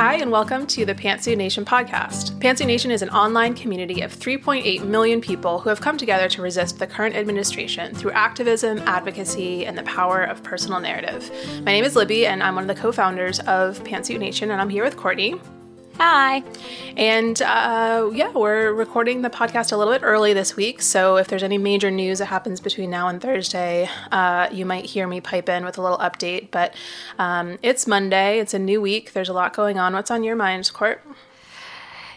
Hi, and welcome to the Pantsuit Nation podcast. Pantsuit Nation is an online community of 3.8 million people who have come together to resist the current administration through activism, advocacy, and the power of personal narrative. My name is Libby, and I'm one of the co founders of Pantsuit Nation, and I'm here with Cortney. Hi. And uh, yeah, we're recording the podcast a little bit early this week. So if there's any major news that happens between now and Thursday, uh, you might hear me pipe in with a little update. But um, it's Monday, it's a new week. There's a lot going on. What's on your mind, Court?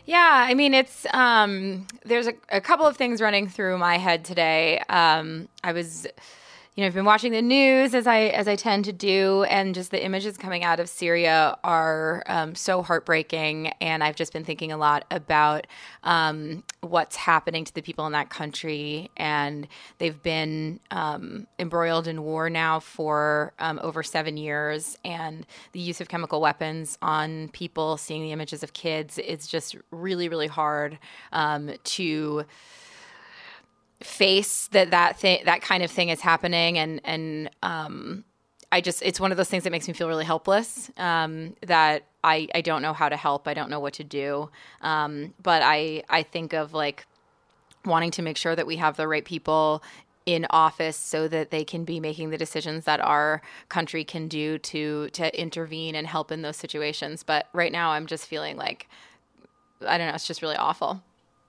Yeah, I mean, it's um, there's a, a, couple of things running through my head today. Um, I was you know, I've been watching the news as I as I tend to do, and just the images coming out of Syria are um, so heartbreaking. And I've just been thinking a lot about um, what's happening to the people in that country, and they've been um, embroiled in war now for um, over seven years, and the use of chemical weapons on people. Seeing the images of kids, it's just really, really hard um, to face that that thing that kind of thing is happening. And and um I just it's one of those things that makes me feel really helpless um that I I don't know how to help. I don't know what to do. Um but I I think of like wanting to make sure that we have the right people in office so that they can be making the decisions that our country can do to to intervene and help in those situations. But right now I'm just feeling like I don't know it's just really awful.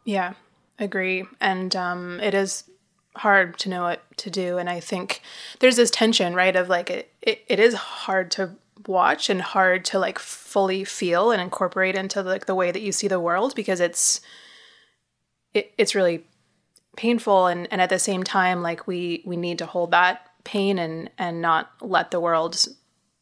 Yeah agree. And um, it is hard to know what to do. And I think there's this tension, right? Of like, it, it, it is hard to watch and hard to like fully feel and incorporate into like the way that you see the world because it's, it, it's really painful. And, and at the same time, like we, we need to hold that pain and, and not let the world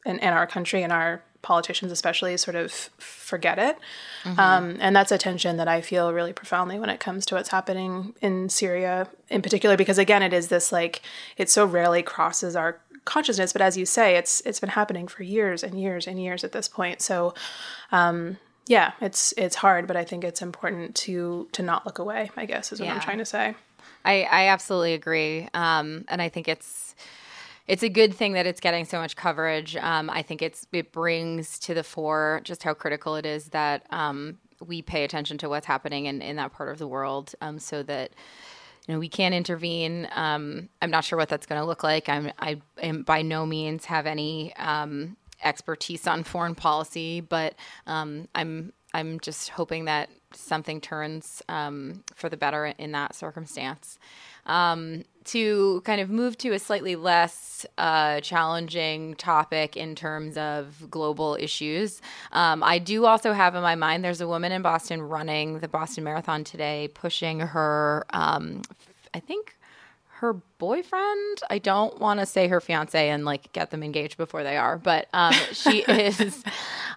and, and our country and our politicians especially sort of forget it mm-hmm. um, and that's a tension that i feel really profoundly when it comes to what's happening in syria in particular because again it is this like it so rarely crosses our consciousness but as you say it's it's been happening for years and years and years at this point so um, yeah it's it's hard but i think it's important to to not look away i guess is what yeah. i'm trying to say i i absolutely agree um, and i think it's it's a good thing that it's getting so much coverage. Um, I think it's it brings to the fore just how critical it is that um, we pay attention to what's happening in, in that part of the world, um, so that you know we can intervene. Um, I'm not sure what that's going to look like. I'm I am by no means have any um, expertise on foreign policy, but um, I'm I'm just hoping that something turns for the better in that circumstance. Um, to kind of move to a slightly less uh, challenging topic in terms of global issues, um, I do also have in my mind there's a woman in Boston running the Boston Marathon today, pushing her, um, I think her boyfriend. I don't want to say her fiance and like get them engaged before they are, but um, she is.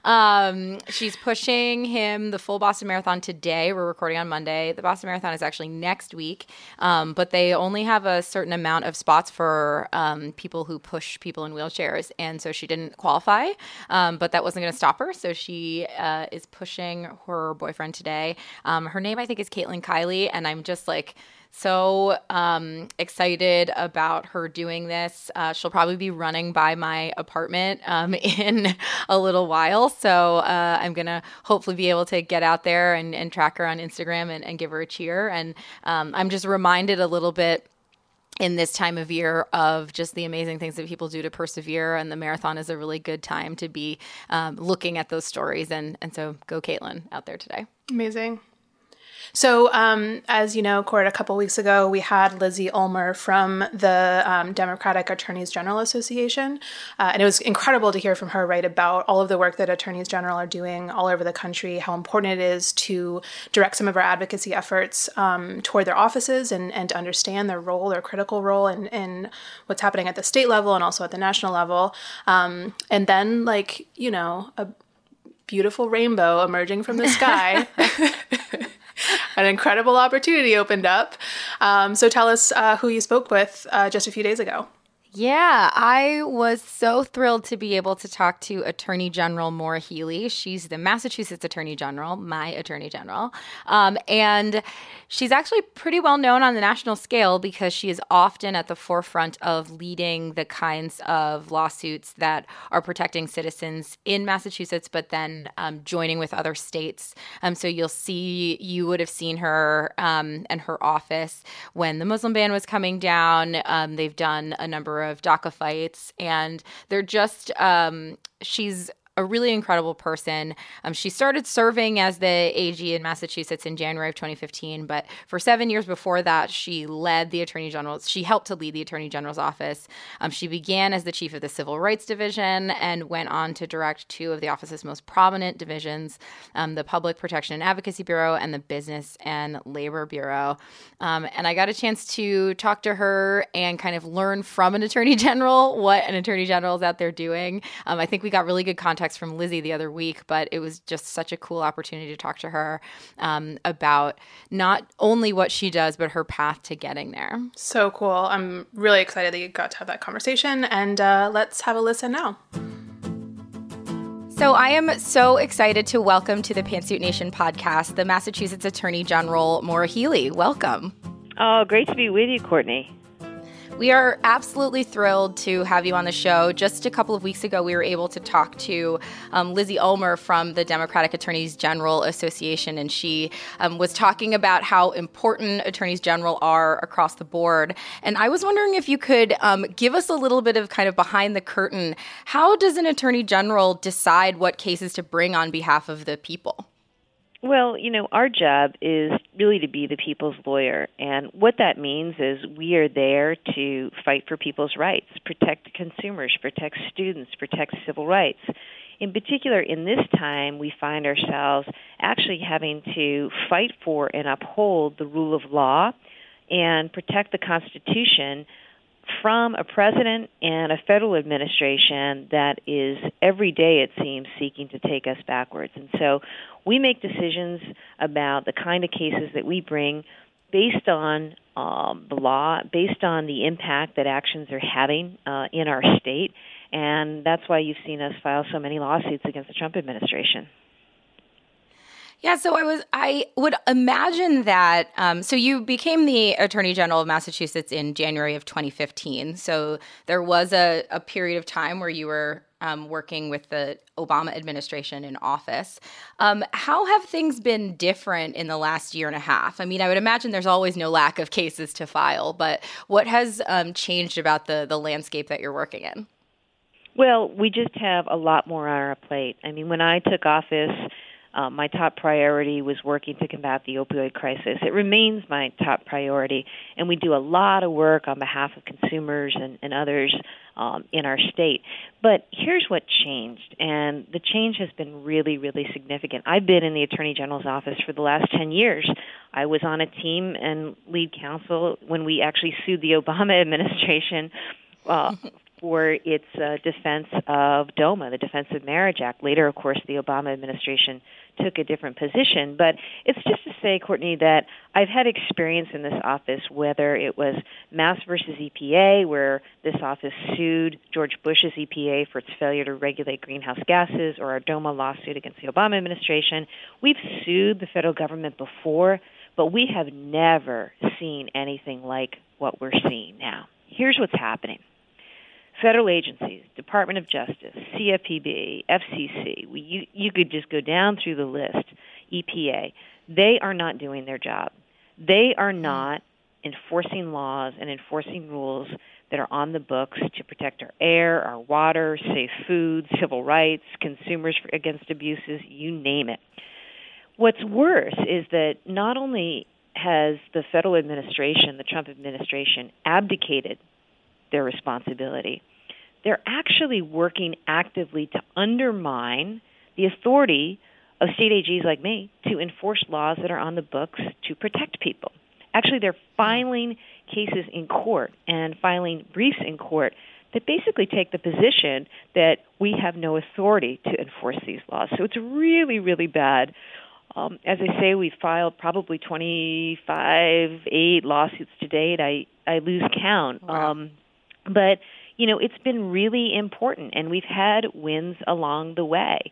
Um, she's pushing him the full Boston Marathon today. We're recording on Monday. The Boston Marathon is actually next week, um, but they only have a certain amount of spots for um, people who push people in wheelchairs, and so she didn't qualify. Um, but that wasn't going to stop her, so she uh, is pushing her boyfriend today. Um, her name I think is Caitlin Kiley, and I'm just like so um, excited about her doing this. Uh, she'll probably be running by my apartment um, in a little while. So uh, I'm going to hopefully be able to get out there and, and track her on Instagram and, and, give her a cheer. And um, I'm just reminded a little bit in this time of year of just the amazing things that people do to persevere and the marathon is a really good time to be um, looking at those stories and and so go caitlin out there today amazing so, um, as you know, Court, a couple weeks ago, we had Lizzie Ulmer from the um, Democratic Attorneys General Association. Uh, and it was incredible to hear from her, right, about all of the work that attorneys general are doing all over the country, how important it is to direct some of our advocacy efforts um, toward their offices and, and to understand their role, their critical role in, in what's happening at the state level and also at the national level. Um, and then, like, you know, a beautiful rainbow emerging from the sky. an incredible opportunity opened up. Um, so tell us uh, who you spoke with uh, just a few days ago. Yeah, I was so thrilled to be able to talk to Attorney General Maura Healey. She's the Massachusetts Attorney General, my Attorney General. Um, and she's actually pretty well known on the national scale because she is often at the forefront of leading the kinds of lawsuits that are protecting citizens in Massachusetts, but then um, joining with other states. Um, so you'll see, you would have seen her um, and her office when the Muslim ban was coming down. Um, they've done a number of DACA fights, and they're just um, she's a really incredible person. Um, she started serving as the AG in Massachusetts in January of 2015, but for seven years before that, she led the Attorney General's. She helped to lead the Attorney General's office. Um, she began as the chief of the Civil Rights Division and went on to direct two of the office's most prominent divisions: um, the Public Protection and Advocacy Bureau and the Business and Labor Bureau. Um, and I got a chance to talk to her and kind of learn from an Attorney General what an Attorney General is out there doing. Um, I think we got really good context text from Lizzie the other week, but it was just such a cool opportunity to talk to her um, about not only what she does, but her path to getting there. So cool. I'm really excited that you got to have that conversation, and uh, let's have a listen now. So, I am so excited to welcome to the Pantsuit Nation podcast the Massachusetts Attorney General Maura Healey. Welcome. Oh, great to be with you, Cortney. We are absolutely thrilled to have you on the show. Just a couple of weeks ago, we were able to talk to um, Lizzie Ulmer from the Democratic Attorneys General Association, and she um, was talking about how important attorneys general are across the board. And I was wondering if you could um, give us a little bit of kind of behind the curtain. How does an attorney general decide what cases to bring on behalf of the people? Well, you know, our job is really to be the people's lawyer. And what that means is we are there to fight for people's rights, protect consumers, protect students, protect civil rights. In particular, in this time, we find ourselves actually having to fight for and uphold the rule of law and protect the Constitution from a president and a federal administration that is every day, it seems, seeking to take us backwards. And so we make decisions about the kind of cases that we bring based on um, the law, based on the impact that actions are having uh, in our state. And that's why you've seen us file so many lawsuits against the Trump administration. Yeah, so I was I would imagine that um, so you became the Attorney General of Massachusetts in January of 2015. So there was a, a period of time where you were um, working with the Obama administration in office. Um, how have things been different in the last year and a half? I mean, I would imagine there's always no lack of cases to file, but what has um, changed about the the landscape that you're working in? Well, we just have a lot more on our plate. I mean, when I took office uh, my top priority was working to combat the opioid crisis. It remains my top priority, and we do a lot of work on behalf of consumers and, and others um, in our state. But here's what changed, and the change has been really, really significant. I've been in the Attorney General's office for the last 10 years. I was on a team and lead counsel when we actually sued the Obama administration. Uh, for its uh, defense of DOMA, the Defense of Marriage Act. Later, of course, the Obama administration took a different position. But it's just to say, Cortney, that I've had experience in this office, whether it was Mass versus EPA, where this office sued George Bush's EPA for its failure to regulate greenhouse gases, or our DOMA lawsuit against the Obama administration. We've sued the federal government before, but we have never seen anything like what we're seeing now. Here's what's happening federal agencies, Department of Justice, CFPB, FCC, we, you, you could just go down through the list, EPA, they are not doing their job. They are hmm. not enforcing laws and enforcing rules that are on the books to protect our air, our water, safe food, civil rights, consumers against abuses, you name it. What's worse is that not only has the federal administration, the Trump administration, abdicated their responsibility. They're actually working actively to undermine the authority of state AGs like me to enforce laws that are on the books to protect people. Actually, they're filing cases in court and filing briefs in court that basically take the position that we have no authority to enforce these laws. So it's really, really bad. Um, as I say, we've filed probably 25, 8 lawsuits to date. I, I lose count. Wow. Um, but you know, it's been really important, and we've had wins along the way.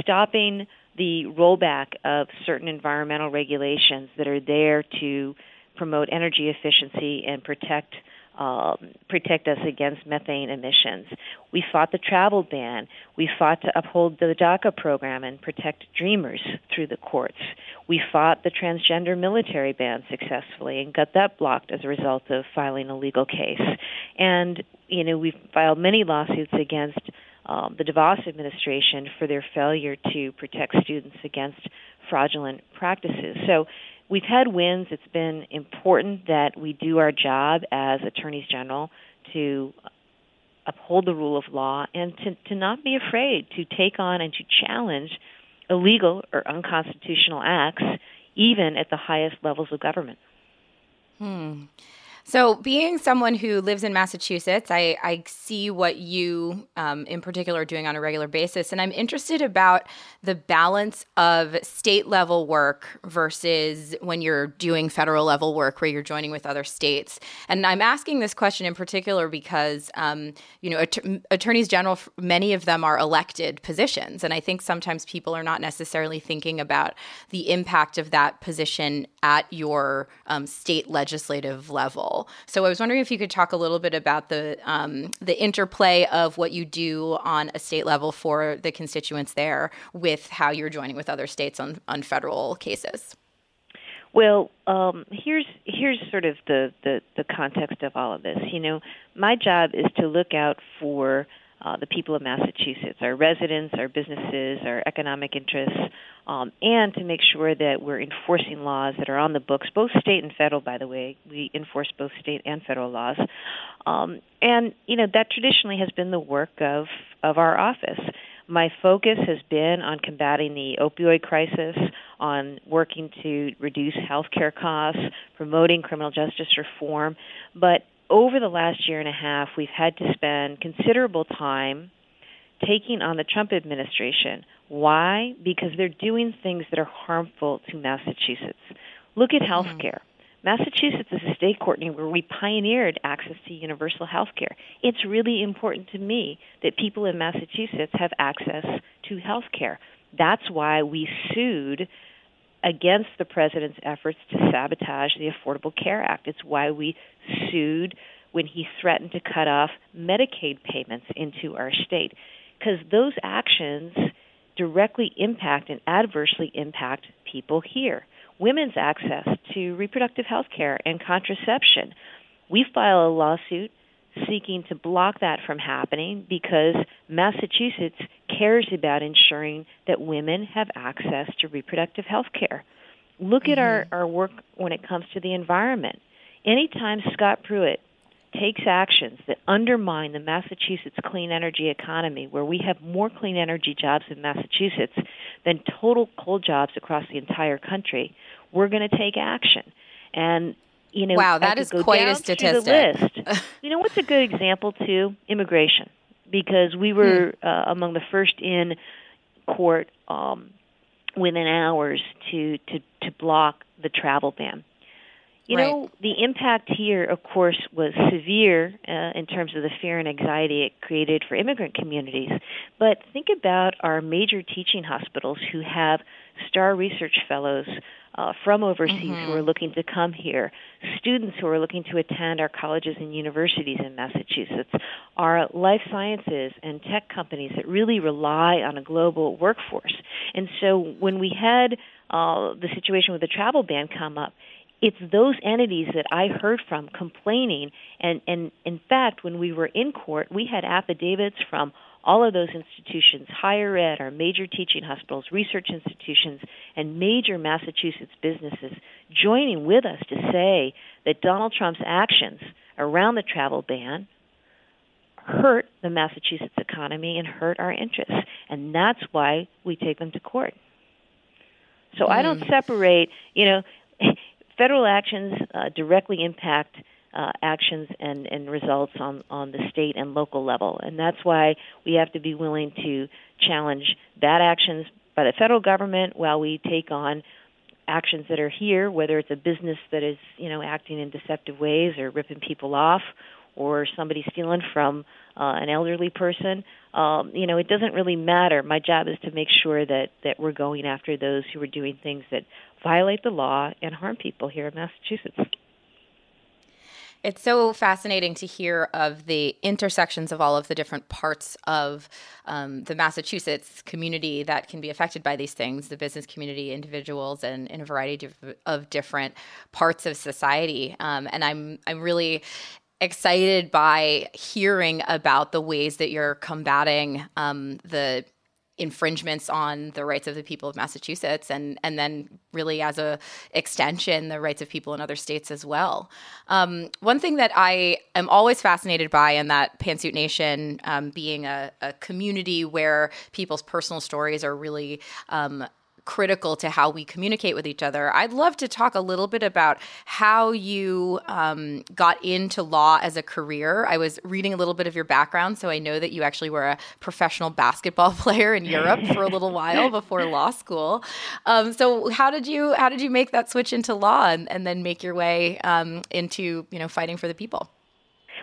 Stopping the rollback of certain environmental regulations that are there to promote energy efficiency and protect um, protect us against methane emissions. We fought the travel ban. We fought to uphold the DACA program and protect dreamers through the courts. We fought the transgender military ban successfully and got that blocked as a result of filing a legal case. And, you know, we've filed many lawsuits against um, the DeVos administration for their failure to protect students against fraudulent practices. So we've had wins. It's been important that we do our job as attorneys general to uphold the rule of law and to, to not be afraid to take on and to challenge illegal or unconstitutional acts, even at the highest levels of government. Hmm. So, being someone who lives in Massachusetts, I, I see what you um, in particular are doing on a regular basis. And I'm interested about the balance of state level work versus when you're doing federal level work where you're joining with other states. And I'm asking this question in particular because, um, you know, att- attorneys general, many of them are elected positions. And I think sometimes people are not necessarily thinking about the impact of that position at your um, state legislative level. So I was wondering if you could talk a little bit about the um, the interplay of what you do on a state level for the constituents there with how you're joining with other states on on federal cases. Well, um, here's here's sort of the, the, the context of all of this. You know, my job is to look out for uh, the people of Massachusetts, our residents, our businesses, our economic interests, um, and to make sure that we're enforcing laws that are on the books, both state and federal, by the way. We enforce both state and federal laws. Um, and, you know, that traditionally has been the work of, of our office. My focus has been on combating the opioid crisis, on working to reduce health care costs, promoting criminal justice reform, but over the last year and a half, we've had to spend considerable time taking on the Trump administration. Why? Because they're doing things that are harmful to Massachusetts. Look at health care. Mm-hmm. Massachusetts is a state, Cortney, where we pioneered access to universal health care. It's really important to me that people in Massachusetts have access to health care. That's why we sued against the president's efforts to sabotage the Affordable Care Act. It's why we sued when he threatened to cut off Medicaid payments into our state, because those actions directly impact and adversely impact people here. Women's access to reproductive health care and contraception. We file a lawsuit seeking to block that from happening because Massachusetts cares about ensuring that women have access to reproductive health care. Look mm-hmm. at our, mm-hmm. our work when it comes to the environment. Anytime Scott Pruitt takes actions that undermine the Massachusetts clean energy economy, where we have more clean energy jobs in Massachusetts than total coal jobs across the entire country, we're going to take action. And you know, wow, that is quite a statistic. you know what's a good example too? Immigration, because we were hmm. uh, among the first in court um, within hours to to to block the travel ban. You right. know, the impact here, of course, was severe uh, in terms of the fear and anxiety it created for immigrant communities. But think about our major teaching hospitals who have star research fellows uh, from overseas mm-hmm. who are looking to come here, students who are looking to attend our colleges and universities in Massachusetts, our life sciences and tech companies that really rely on a global workforce. And so when we had uh, the situation with the travel ban come up, it's those entities that I heard from complaining. And, and in fact, when we were in court, we had affidavits from all of those institutions, higher ed, our major teaching hospitals, research institutions, and major Massachusetts businesses joining with us to say that Donald Trump's actions around the travel ban hurt the Massachusetts economy and hurt our interests. And that's why we take them to court. So mm. I don't hmm. separate, you know, federal actions uh, directly impact uh, actions and, and results on, on the state and local level. And that's why we have to be willing to challenge bad actions by the federal government while we take on actions that are here, whether it's a business that is, you know, acting in deceptive ways or ripping people off, or somebody stealing from uh, an elderly person. Um, you know, it doesn't really matter. My job is to make sure that that we're going after those who are doing things that violate the law and harm people here in Massachusetts. It's so fascinating to hear of the intersections of all of the different parts of um, the Massachusetts community that can be affected by these things the business community, individuals, and in a variety of different parts of society. Um, and I'm, I'm really excited by hearing about the ways that you're combating um, the infringements on the rights of the people of Massachusetts and and then really as a extension the rights of people in other states as well. Um, one thing that I am always fascinated by in that Pantsuit Nation um, being a, a, community where people's personal stories are really um, critical to how we communicate with each other. I'd love to talk a little bit about how you um, got into law as a career. I was reading a little bit of your background, so I know that you actually were a professional basketball player in Europe for a little while before law school. Um, so how did you how did you make that switch into law and, and then make your way um, into you know fighting for the people?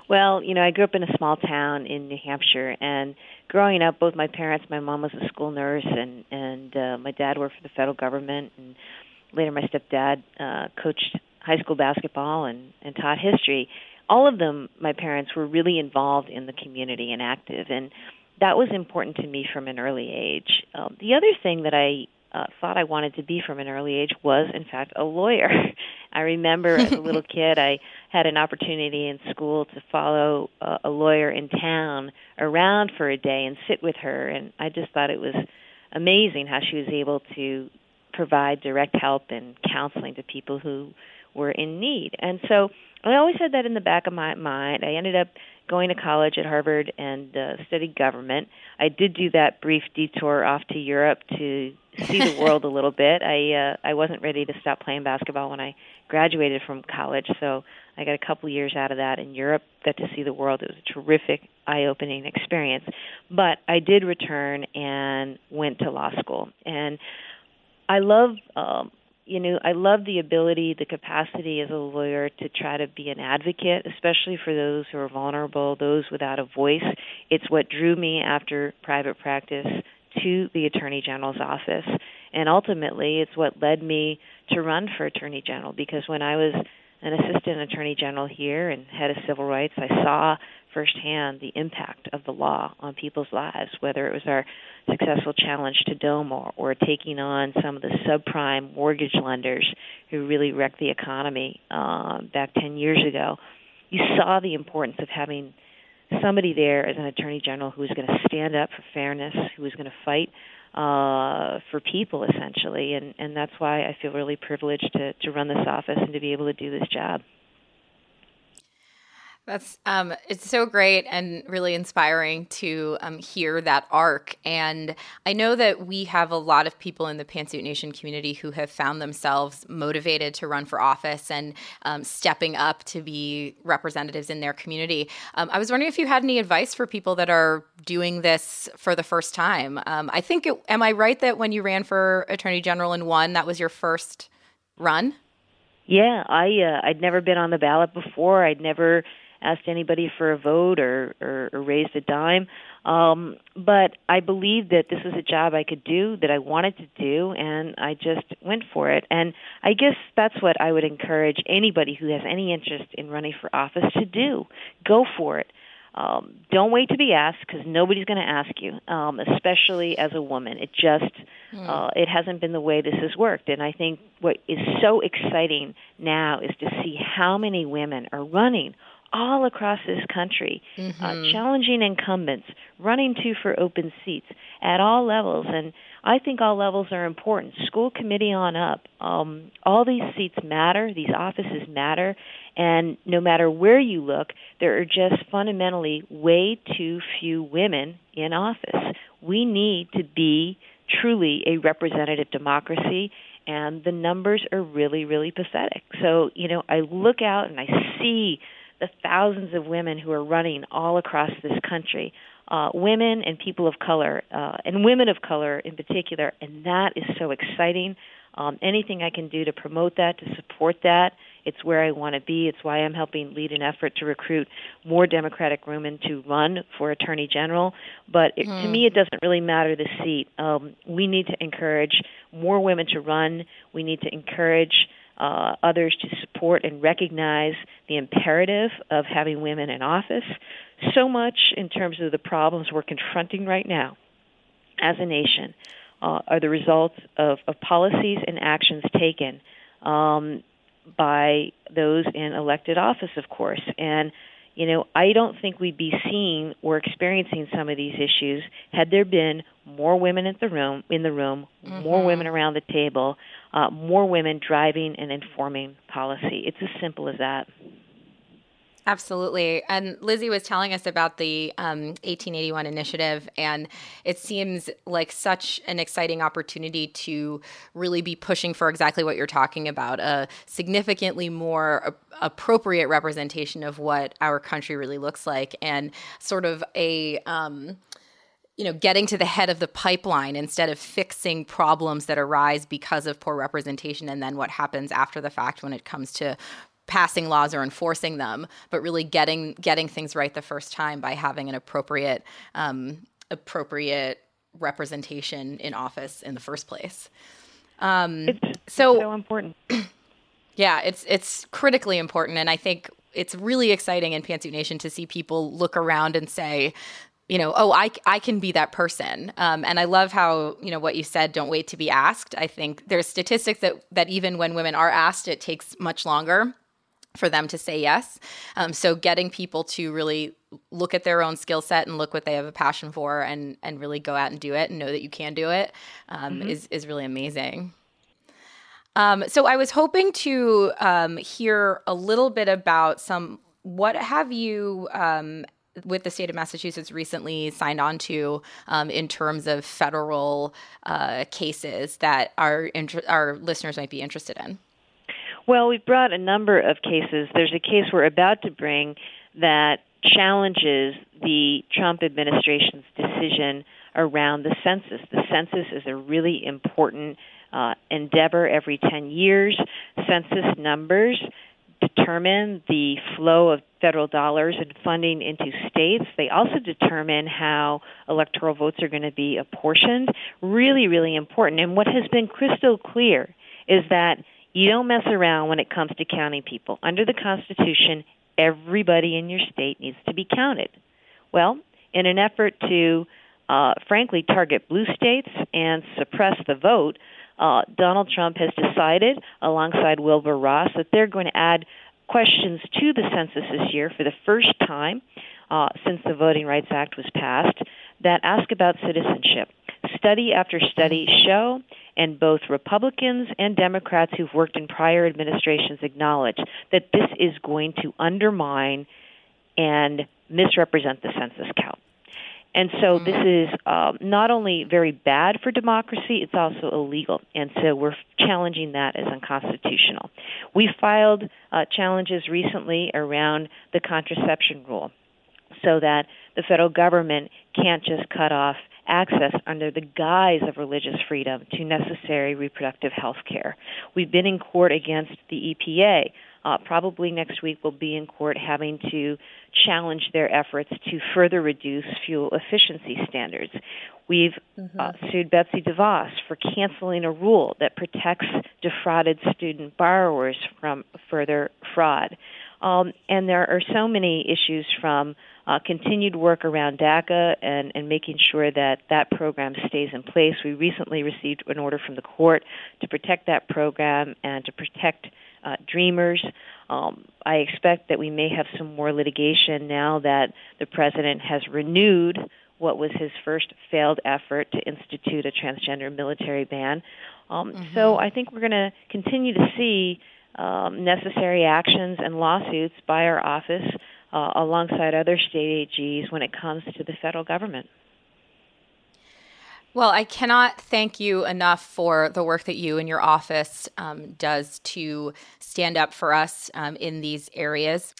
Well, you know, I grew up in a small town in New Hampshire, and growing up, both my parents, my mom was a school nurse, and and uh, my dad worked for the federal government, and later my stepdad uh, coached high school basketball and and taught history. All of them, my parents were really involved in the community and active, and that was important to me from an early age. Um, the other thing that I uh, thought I wanted to be from an early age was, in fact, a lawyer. I remember as a little kid, I had an opportunity in school to follow a, a lawyer in town around for a day and sit with her, and I just thought it was amazing how she was able to provide direct help and counseling to people who were in need. And so I always had that in the back of my mind. I ended up going to college at Harvard and uh, studied government. I did do that brief detour off to Europe to see the world a little bit. I uh, I wasn't ready to stop playing basketball when I graduated from college, so I got a couple years out of that in Europe. Got to see the world. It was a terrific, eye-opening experience. But I did return and went to law school, and I love. Um, you know, I love the ability, the capacity as a lawyer to try to be an advocate, especially for those who are vulnerable, those without a voice. It's what drew me after private practice to the Attorney General's office. And ultimately, it's what led me to run for Attorney General because when I was an assistant attorney general here and head of civil rights, I saw firsthand the impact of the law on people's lives, whether it was our successful challenge to DOMA or taking on some of the subprime mortgage lenders who really wrecked the economy uh, back 10 years ago. You saw the importance of having somebody there as an attorney general who is going to stand up for fairness, who is going to fight uh, for people essentially, and and that's why I feel really privileged to to run this office and to be able to do this job. That's um, it's so great and really inspiring to um, hear that arc. And I know that we have a lot of people in the Pantsuit Nation community who have found themselves motivated to run for office and um, stepping up to be representatives in their community. Um, I was wondering if you had any advice for people that are doing this for the first time. Um, I think, it, am I right that when you ran for Attorney General and won, that was your first run? Yeah, I uh, I'd never been on the ballot before. I'd never asked anybody for a vote or, or, or raised a dime. Um, but I believed that this was a job I could do, that I wanted to do, and I just went for it. And I guess that's what I would encourage anybody who has any interest in running for office to do. Go for it. Um, don't wait to be asked because nobody's going to ask you, um, especially as a woman. It just mm. uh, it hasn't been the way this has worked, and I think what is so exciting now is to see how many women are running all across this country, uh, mm-hmm. uh, challenging incumbents, running to for open seats at all levels. And I think all levels are important. School committee on up. Um, all these seats matter. These offices matter. And no matter where you look, there are just fundamentally way too few women in office. We need to be truly a representative democracy and the numbers are really really pathetic so you know i look out and i see the thousands of women who are running all across this country, uh, women and people of color, uh, and women of color in particular, and that is so exciting. Um, anything I can do to promote that, to support that, it's where I want to be. It's why I'm helping lead an effort to recruit more Democratic women to run for Attorney General. But it, mm. to me, it doesn't really matter the seat. Um, we need to encourage more women to run. We need to encourage uh, others to support and recognize the imperative of having women in office. So much in terms of the problems we're confronting right now as a nation uh, are the results of, of policies and actions taken um, by those in elected office, of course. And you know, I don't think we'd be seeing or experiencing some of these issues had there been more women in the room, in the room, mm-hmm. more women around the table, uh, more women driving and informing policy. It's as simple as that. Absolutely. And Lizzie was telling us about the um, 1881 initiative, and it seems like such an exciting opportunity to really be pushing for exactly what you're talking about a significantly more appropriate representation of what our country really looks like, and sort of a. Um, you know, getting to the head of the pipeline instead of fixing problems that arise because of poor representation and then what happens after the fact when it comes to passing laws or enforcing them, but really getting getting things right the first time by having an appropriate um, appropriate representation in office in the first place. Um, it's so, so important. yeah, it's it's critically important, and I think it's really exciting in Pantsuit Nation to see people look around and say, you know, oh, I, I can be that person. Um, and I love how, you know, what you said, don't wait to be asked. I think there's statistics that, that even when women are asked, it takes much longer for them to say yes. Um, so getting people to really look at their own skill set and look what they have a passion for and and really go out and do it and know that you can do it um, mm-hmm. is is really amazing. Um, so I was hoping to um, hear a little bit about some. What have you um, with the state of Massachusetts recently signed on to um, in terms of federal uh, cases that our our listeners might be interested in? Well, we've brought a number of cases. There's a case we're about to bring that challenges the Trump administration's decision around the census. The census is a really important uh, endeavor every 10 years. Census numbers determine the flow of federal dollars and funding into states. They also determine how electoral votes are going to be apportioned. Really, really important. And what has been crystal clear is that you don't mess around when it comes to counting people. Under the Constitution, everybody in your state needs to be counted. Well, in an effort to, uh, frankly, target blue states and suppress the vote, uh, Donald Trump has decided, alongside Wilbur Ross, that they're going to add questions to the census this year for the first time uh, since the Voting Rights Act was passed that ask about citizenship. Study after study show and both Republicans and Democrats who've worked in prior administrations acknowledge that this is going to undermine and misrepresent the census count. And so mm. this is um, not only very bad for democracy, it's also illegal. And so we're challenging that as unconstitutional. We filed uh, challenges recently around the contraception rule so that the federal government can't just cut off access under the guise of religious freedom to necessary reproductive health care. We've been in court against the EPA. Uh, probably next week we'll be in court having to challenge their efforts to further reduce fuel efficiency standards. We've mm-hmm. uh, sued Betsy DeVos for canceling a rule that protects defrauded student borrowers from further fraud. Um, and there are so many issues from uh, continued work around DACA and, and making sure that that program stays in place. We recently received an order from the court to protect that program and to protect uh, dreamers. Um, I expect that we may have some more litigation now that the president has renewed what was his first failed effort to institute a transgender military ban. Um, mm-hmm. So I think we're going to continue to see um, necessary actions and lawsuits by our office uh, alongside other state AGs when it comes to the federal government. Well, I cannot thank you enough for the work that you and your office um, does to stand up for us um, in these areas.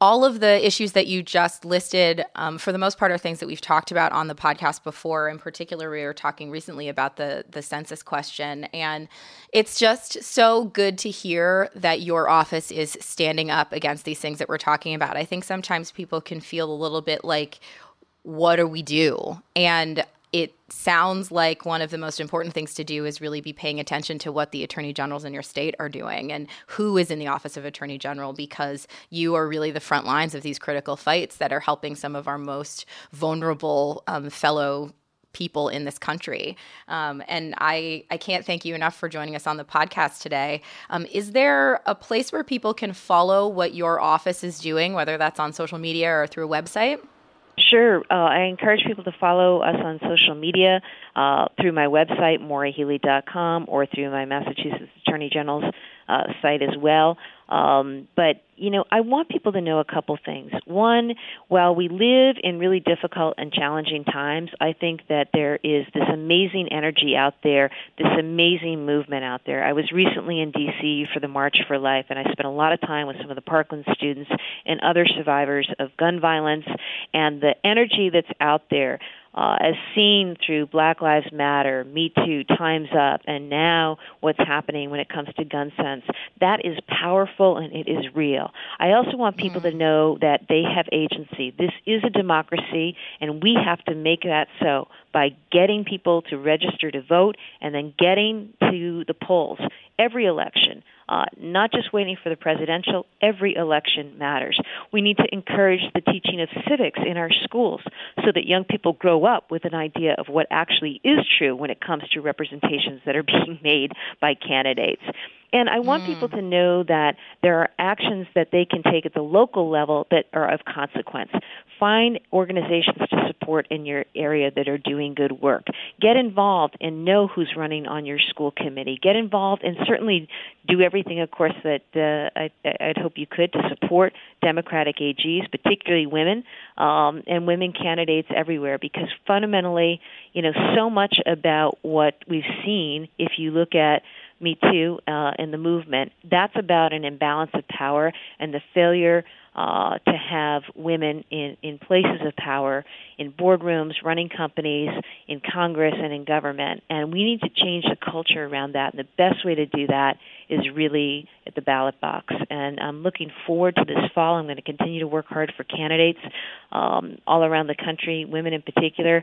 All of the issues that you just listed, um, for the most part, are things that we've talked about on the podcast before. In particular, we were talking recently about the the census question, and it's just so good to hear that your office is standing up against these things that we're talking about. I think sometimes people can feel a little bit like, "What do we do?" and it sounds like one of the most important things to do is really be paying attention to what the attorney generals in your state are doing and who is in the office of attorney general because you are really the front lines of these critical fights that are helping some of our most vulnerable um, fellow people in this country. Um, and I, I can't thank you enough for joining us on the podcast today. Um, is there a place where people can follow what your office is doing, whether that's on social media or through a website? Sure. Uh, I encourage people to follow us on social media uh, through my website, maurahealey.com, or through my Massachusetts Attorney General's uh, site as well. Um, but you know, I want people to know a couple things. One, while we live in really difficult and challenging times, I think that there is this amazing energy out there, this amazing movement out there. I was recently in D.C. for the March for Life, and I spent a lot of time with some of the Parkland students and other survivors of gun violence, and the energy that's out there uh, as seen through Black Lives Matter, Me Too, Time's Up, and now what's happening when it comes to gun sense, that is powerful and it is real. I also want people mm-hmm. to know that they have agency. This is a democracy, and we have to make that so by getting people to register to vote and then getting to the polls every election uh, not just waiting for the presidential. Every election matters. We need to encourage the teaching of civics in our schools so that young people grow up with an idea of what actually is true when it comes to representations that are being made by candidates. And I want mm. people to know that there are actions that they can take at the local level that are of consequence. Find organizations to support in your area that are doing good work. Get involved and know who's running on your school committee. Get involved and certainly do everything, of course, that uh, I, I'd hope you could to support Democratic AGs, particularly women um, and women candidates everywhere, because fundamentally, you know, so much about what we've seen, if you look at me Too uh, in the movement, that's about an imbalance of power and the failure uh, to have women in, in places of power, in boardrooms, running companies, in Congress, and in government. And we need to change the culture around that. And the best way to do that is really at the ballot box. And I'm looking forward to this fall. I'm going to continue to work hard for candidates um, all around the country, women in particular,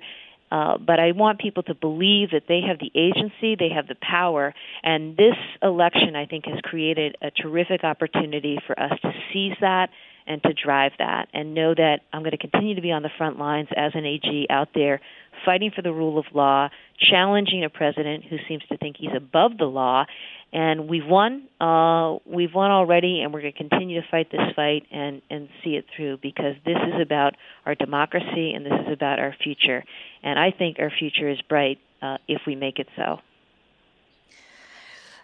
uh, but I want people to believe that they have the agency, they have the power, and this election, I think, has created a terrific opportunity for us to seize that and to drive that and know that I'm going to continue to be on the front lines as an AG out there fighting for the rule of law, challenging a president who seems to think he's above the law, and we've won. Uh, we've won already, and we're going to continue to fight this fight and and see it through because this is about our democracy and this is about our future. And I think our future is bright uh, if we make it so.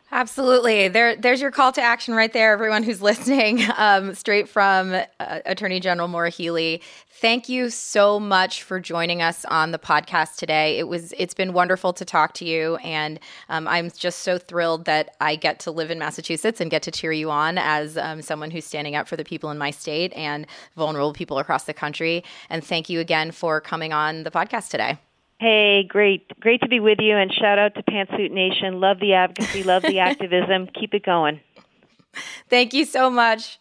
Absolutely. There, there's your call to action right there, everyone who's listening, um, straight from uh, Attorney General Maura Healey. Thank you so much for joining us on the podcast today. It was, it's been wonderful to talk to you, and um, I'm just so thrilled that I get to live in Massachusetts and get to cheer you on as um, someone who's standing up for the people in my state and vulnerable people across the country. And thank you again for coming on the podcast today. Hey, great. Great to be with you and shout out to Pantsuit Nation. Love the advocacy, love the activism. Keep it going. Thank you so much.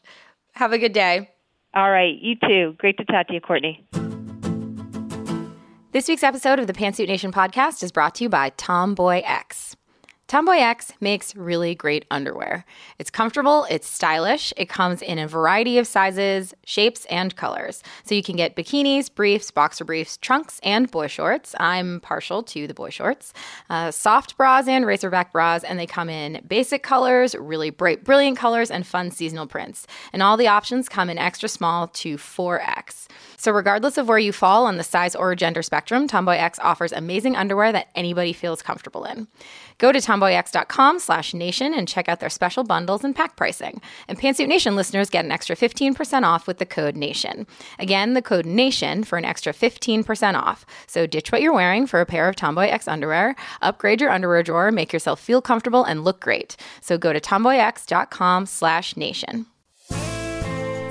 Have a good day. All right, you too. Great to talk to you, Cortney. This week's episode of the Pantsuit Nation podcast is brought to you by Tomboy X. Tomboy X makes really great underwear. It's comfortable, it's stylish, it comes in a variety of sizes, shapes, and colors. So you can get bikinis, briefs, boxer briefs, trunks, and boy shorts. I'm partial to the boy shorts. Uh, soft bras and racerback bras, and they come in basic colors, really bright, brilliant colors, and fun seasonal prints. And all the options come in extra small to 4X. So regardless of where you fall on the size or gender spectrum, Tomboy X offers amazing underwear that anybody feels comfortable in. Go to tomboyx.com slash nation and check out their special bundles and pack pricing. And Pantsuit Nation listeners get an extra 15% off with the code NATION. Again, the code NATION for an extra 15% off. So ditch what you're wearing for a pair of Tomboy X underwear, upgrade your underwear drawer, make yourself feel comfortable and look great. So go to tomboyx.com slash nation.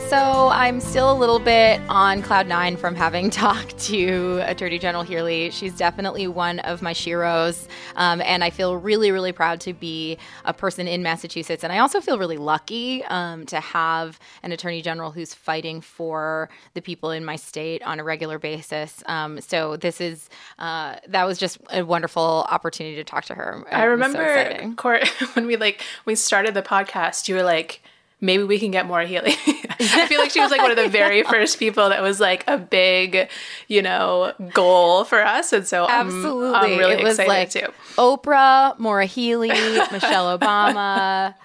So I'm still a little bit on cloud nine from having talked to Attorney General Healey. She's definitely one of my sheroes, um, and I feel really, really proud to be a person in Massachusetts. And I also feel really lucky um, to have an Attorney General who's fighting for the people in my state on a regular basis. Um, so this is uh, that was just a wonderful opportunity to talk to her. I remember, Court, when we like we started the podcast, you were like maybe we can get Maura Healey. I feel like she was like one of the very first people that was like a big, you know, goal for us. And so absolutely, I'm, I'm really it was excited like too. Oprah, Maura Healey, Michelle Obama,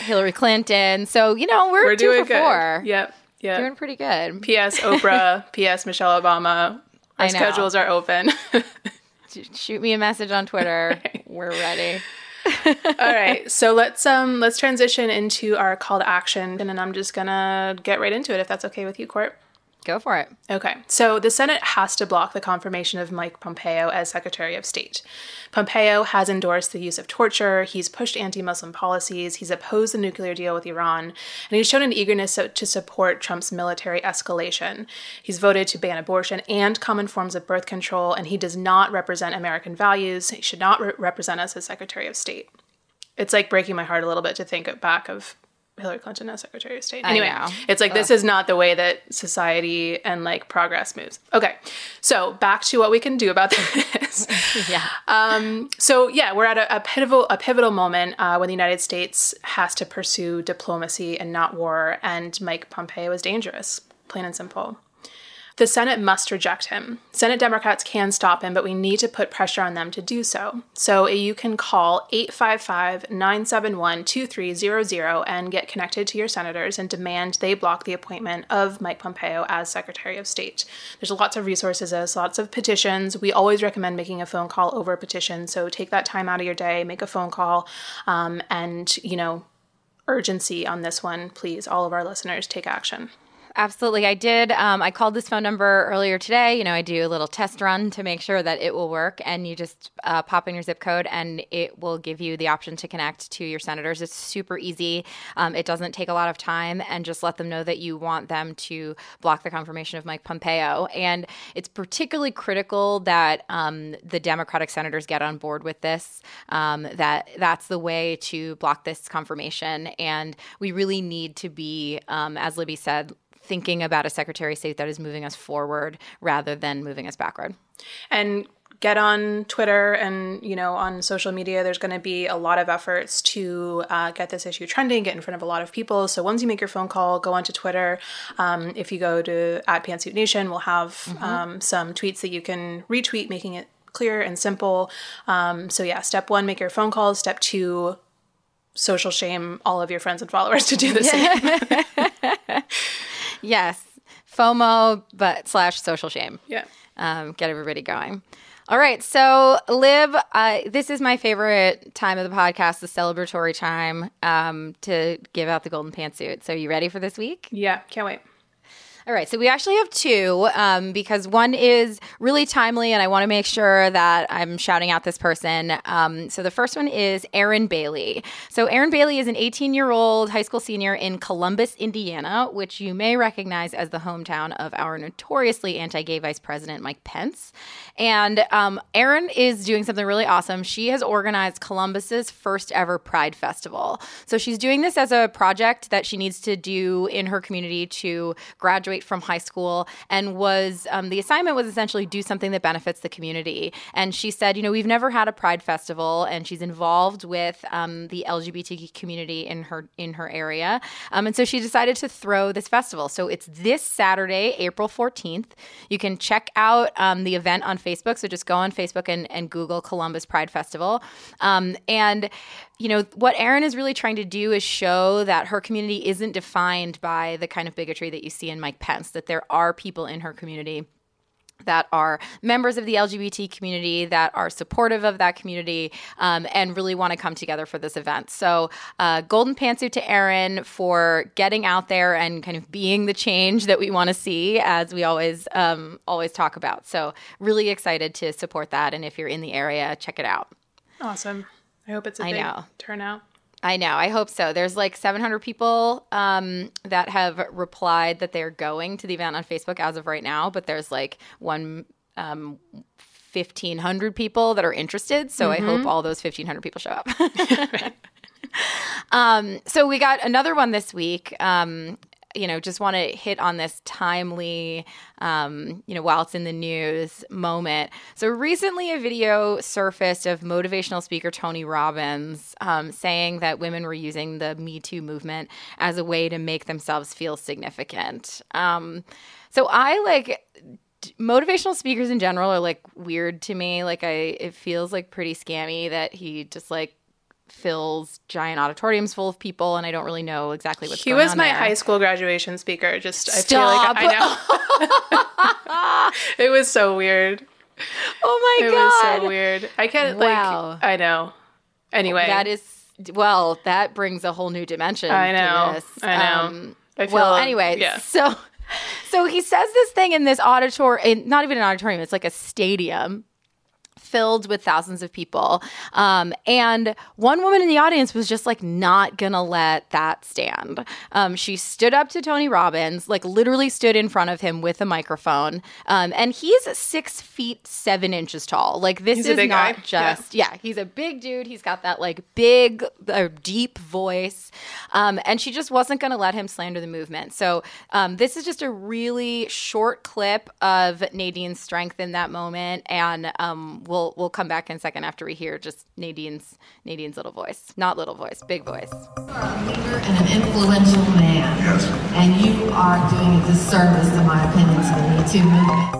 Hillary Clinton. So you know we're, We're two doing for good. four. Yep. Yep. Doing pretty good. P.S. Oprah. P.S. Michelle Obama. Our I know. schedules are open. Shoot me a message on Twitter. We're ready. All right, so let's um let's transition into our call to action, and then I'm just gonna get right into it if that's okay with you, Court. Go for it. Okay, so the Senate has to block the confirmation of Mike Pompeo as Secretary of State. Pompeo has endorsed the use of torture, he's pushed anti Muslim policies, he's opposed the nuclear deal with Iran, and he's shown an eagerness to support Trump's military escalation. He's voted to ban abortion and common forms of birth control, and he does not represent American values. He should not re- represent us as Secretary of State. It's like breaking my heart a little bit to think back of Hillary Clinton as Secretary of State. Anyway, it's like this is not the way that society and like progress moves. Okay, so back to what we can do about this. Yeah. Um, so yeah, we're at a, a pivotal a pivotal moment uh, when the United States has to pursue diplomacy and not war, and Mike Pompeo is dangerous, plain and simple. The Senate must reject him. Senate Democrats can stop him, but we need to put pressure on them to do so. So you can call 855 971 2300 and get connected to your senators and demand they block the appointment of Mike Pompeo as Secretary of State. There's lots of resources, there's lots of petitions. We always recommend making a phone call over a petition. So take that time out of your day, make a phone call, um, and, you know, urgency on this one, please. All of our listeners take action. Absolutely. I did. Um, I called this phone number earlier today. You know, I do a little test run to make sure that it will work. And you just uh, pop in your zip code and it will give you the option to connect to your senators. It's super easy. Um, it doesn't take a lot of time. And just let them know that you want them to block the confirmation of Mike Pompeo. And it's particularly critical that um, the Democratic senators get on board with this, um, that that's the way to block this confirmation. And we really need to be, um, as Libby said, thinking about a Secretary of State that is moving us forward rather than moving us backward. and get on Twitter and you know on social media. There's going to be a lot of efforts to uh, get this issue trending, get in front of a lot of people. So once you make your phone call, go onto Twitter. Um, if you go to at Pantsuit Nation, we'll have um, some tweets that you can retweet, making it clear and simple. Um, so yeah, step one, make your phone calls. Step two. Social shame all of your friends and followers to do the same. Yes, FOMO, but slash social shame. yeah. um, get everybody going. All right, so Lib, uh, this is my favorite time of the podcast, the celebratory time um, to give out the golden pantsuit. So, you ready for this week? Yeah, can't wait. All right, so we actually have two um, because one is really timely, and I want to make sure that I'm shouting out this person. Um, so the first one is Erin Bailey. So Erin Bailey is an 18 year old high school senior in Columbus, Indiana, which you may recognize as the hometown of our notoriously anti gay vice president, Mike Pence. And um, Erin is doing something really awesome. She has organized Columbus's first ever Pride Festival. So she's doing this as a project that she needs to do in her community to graduate from high school and was um, the assignment was essentially do something that benefits the community and she said you know we've never had a pride festival and she's involved with um, the lgbtq community in her in her area um, and so she decided to throw this festival so it's this saturday april 14th you can check out um, the event on facebook so just go on facebook and, and google columbus pride festival. Um, and you know, what Erin is really trying to do is show that her community isn't defined by the kind of bigotry that you see in Mike Pence, that there are people in her community that are members of the LGBT community, that are supportive of that community, um, and really want to come together for this event. So, uh, golden pantsuit to Erin for getting out there and kind of being the change that we want to see, as we always um, always talk about. So, really excited to support that. And if you're in the area, check it out. Awesome. I hope it's a I big know. turnout. I know. I hope so. There's like 700 people um, that have replied that they're going to the event on Facebook as of right now, but there's like one um, 1,500 people that are interested. So mm-hmm. I hope all those 1,500 people show up. um, so we got another one this week. Um, you know, just want to hit on this timely, um, you know, while it's in the news moment. So recently, a video surfaced of motivational speaker Tony Robbins um, saying that women were using the Me Too movement as a way to make themselves feel significant. Um, so I like motivational speakers in general are like weird to me. Like I, it feels like pretty scammy that he just like fills giant auditoriums full of people, and I don't really know exactly what's. He was my there. high school graduation speaker. Just Stop. I feel like I know. it was so weird. Oh my it god, it was so weird. I can't wow. like. I know. Anyway, that is well. That brings a whole new dimension. I know. I know. Um, I well, anyway, yeah. so so he says this thing in this auditorium, not even an auditorium, it's like a stadium filled with thousands of people. Um, and one woman in the audience was just like not gonna let that stand. Um, she stood up to Tony Robbins, like literally stood in front of him with a microphone. Um, and he's six feet seven inches tall. Like this he's is not guy. just yeah. yeah. he's a big dude. He's got that like big, uh, deep voice. Um, and she just wasn't gonna let him slander the movement. So um, this is just a really short clip of Nadine's strength in that moment, and um, we'll we'll we'll come back in a second after we hear just Nadine's Nadine's little voice, not little voice, big voice. You are a leader and an influential man, yes. and you are doing a disservice, in my opinion, to the Me Too movement.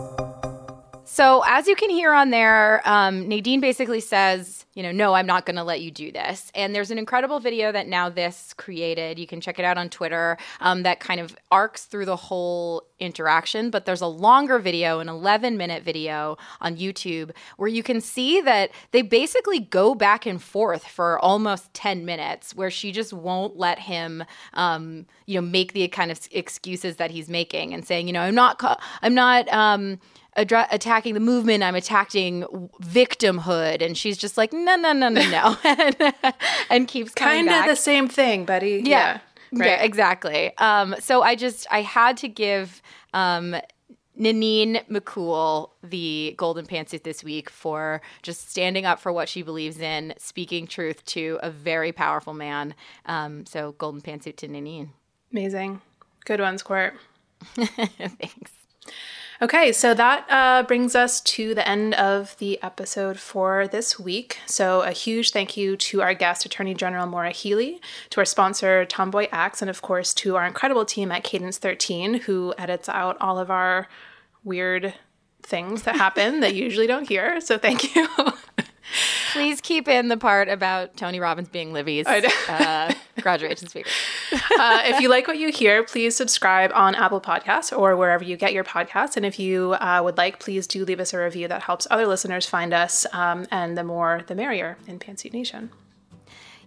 So, as you can hear on there, um, Nadine basically says, you know, no, I'm not going to let you do this. And there's an incredible video that NowThis created. You can check it out on Twitter um, that kind of arcs through the whole interaction. But there's a longer video, an 11 minute video on YouTube, where you can see that they basically go back and forth for almost 10 minutes, where she just won't let him, um, you know, make the kind of excuses that he's making and saying, you know, I'm not, I'm not, um, attacking the movement. I'm attacking victimhood. And she's just like, no, no, no, no, no. and, and keeps kind of the same thing, buddy. Yeah. Yeah, right. yeah exactly. Um, so I just, I had to give, um, Nanine McCool the golden pantsuit this week for just standing up for what she believes in, speaking truth to a very powerful man. Um, so golden pantsuit to Nanine. Amazing. Good ones, Court. Thanks. Okay, so that uh, brings us to the end of the episode for this week. So, a huge thank you to our guest, Attorney General Maura Healey, to our sponsor, TomboyX, and of course to our incredible team at Cadence 13, who edits out all of our weird things that happen that you usually don't hear. So, thank you. Please keep in the part about Tony Robbins being Libby's uh, graduation speaker. uh, if you like what you hear, please subscribe on Apple Podcasts or wherever you get your podcasts. And if you uh, would like, please do leave us a review that helps other listeners find us. Um, and the more, the merrier in Pantsuit Nation.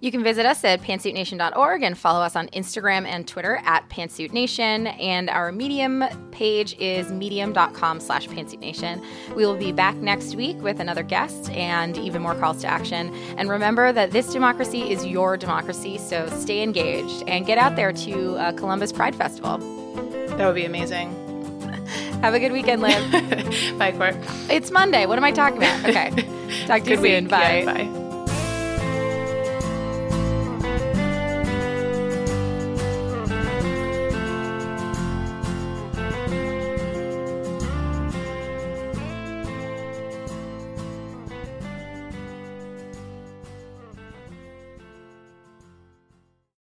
You can visit us at pantsuitnation.org and follow us on Instagram and Twitter at pantsuitnation. And our Medium page is medium.com slash pantsuitnation. We will be back next week with another guest and even more calls to action. And remember that this democracy is your democracy, so stay engaged and get out there to uh, Columbus Pride Festival. That would be amazing. Have a good weekend, Liv. bye, Court. It's Monday. What am I talking about? Okay. Talk to you soon. Bye. Yeah, bye.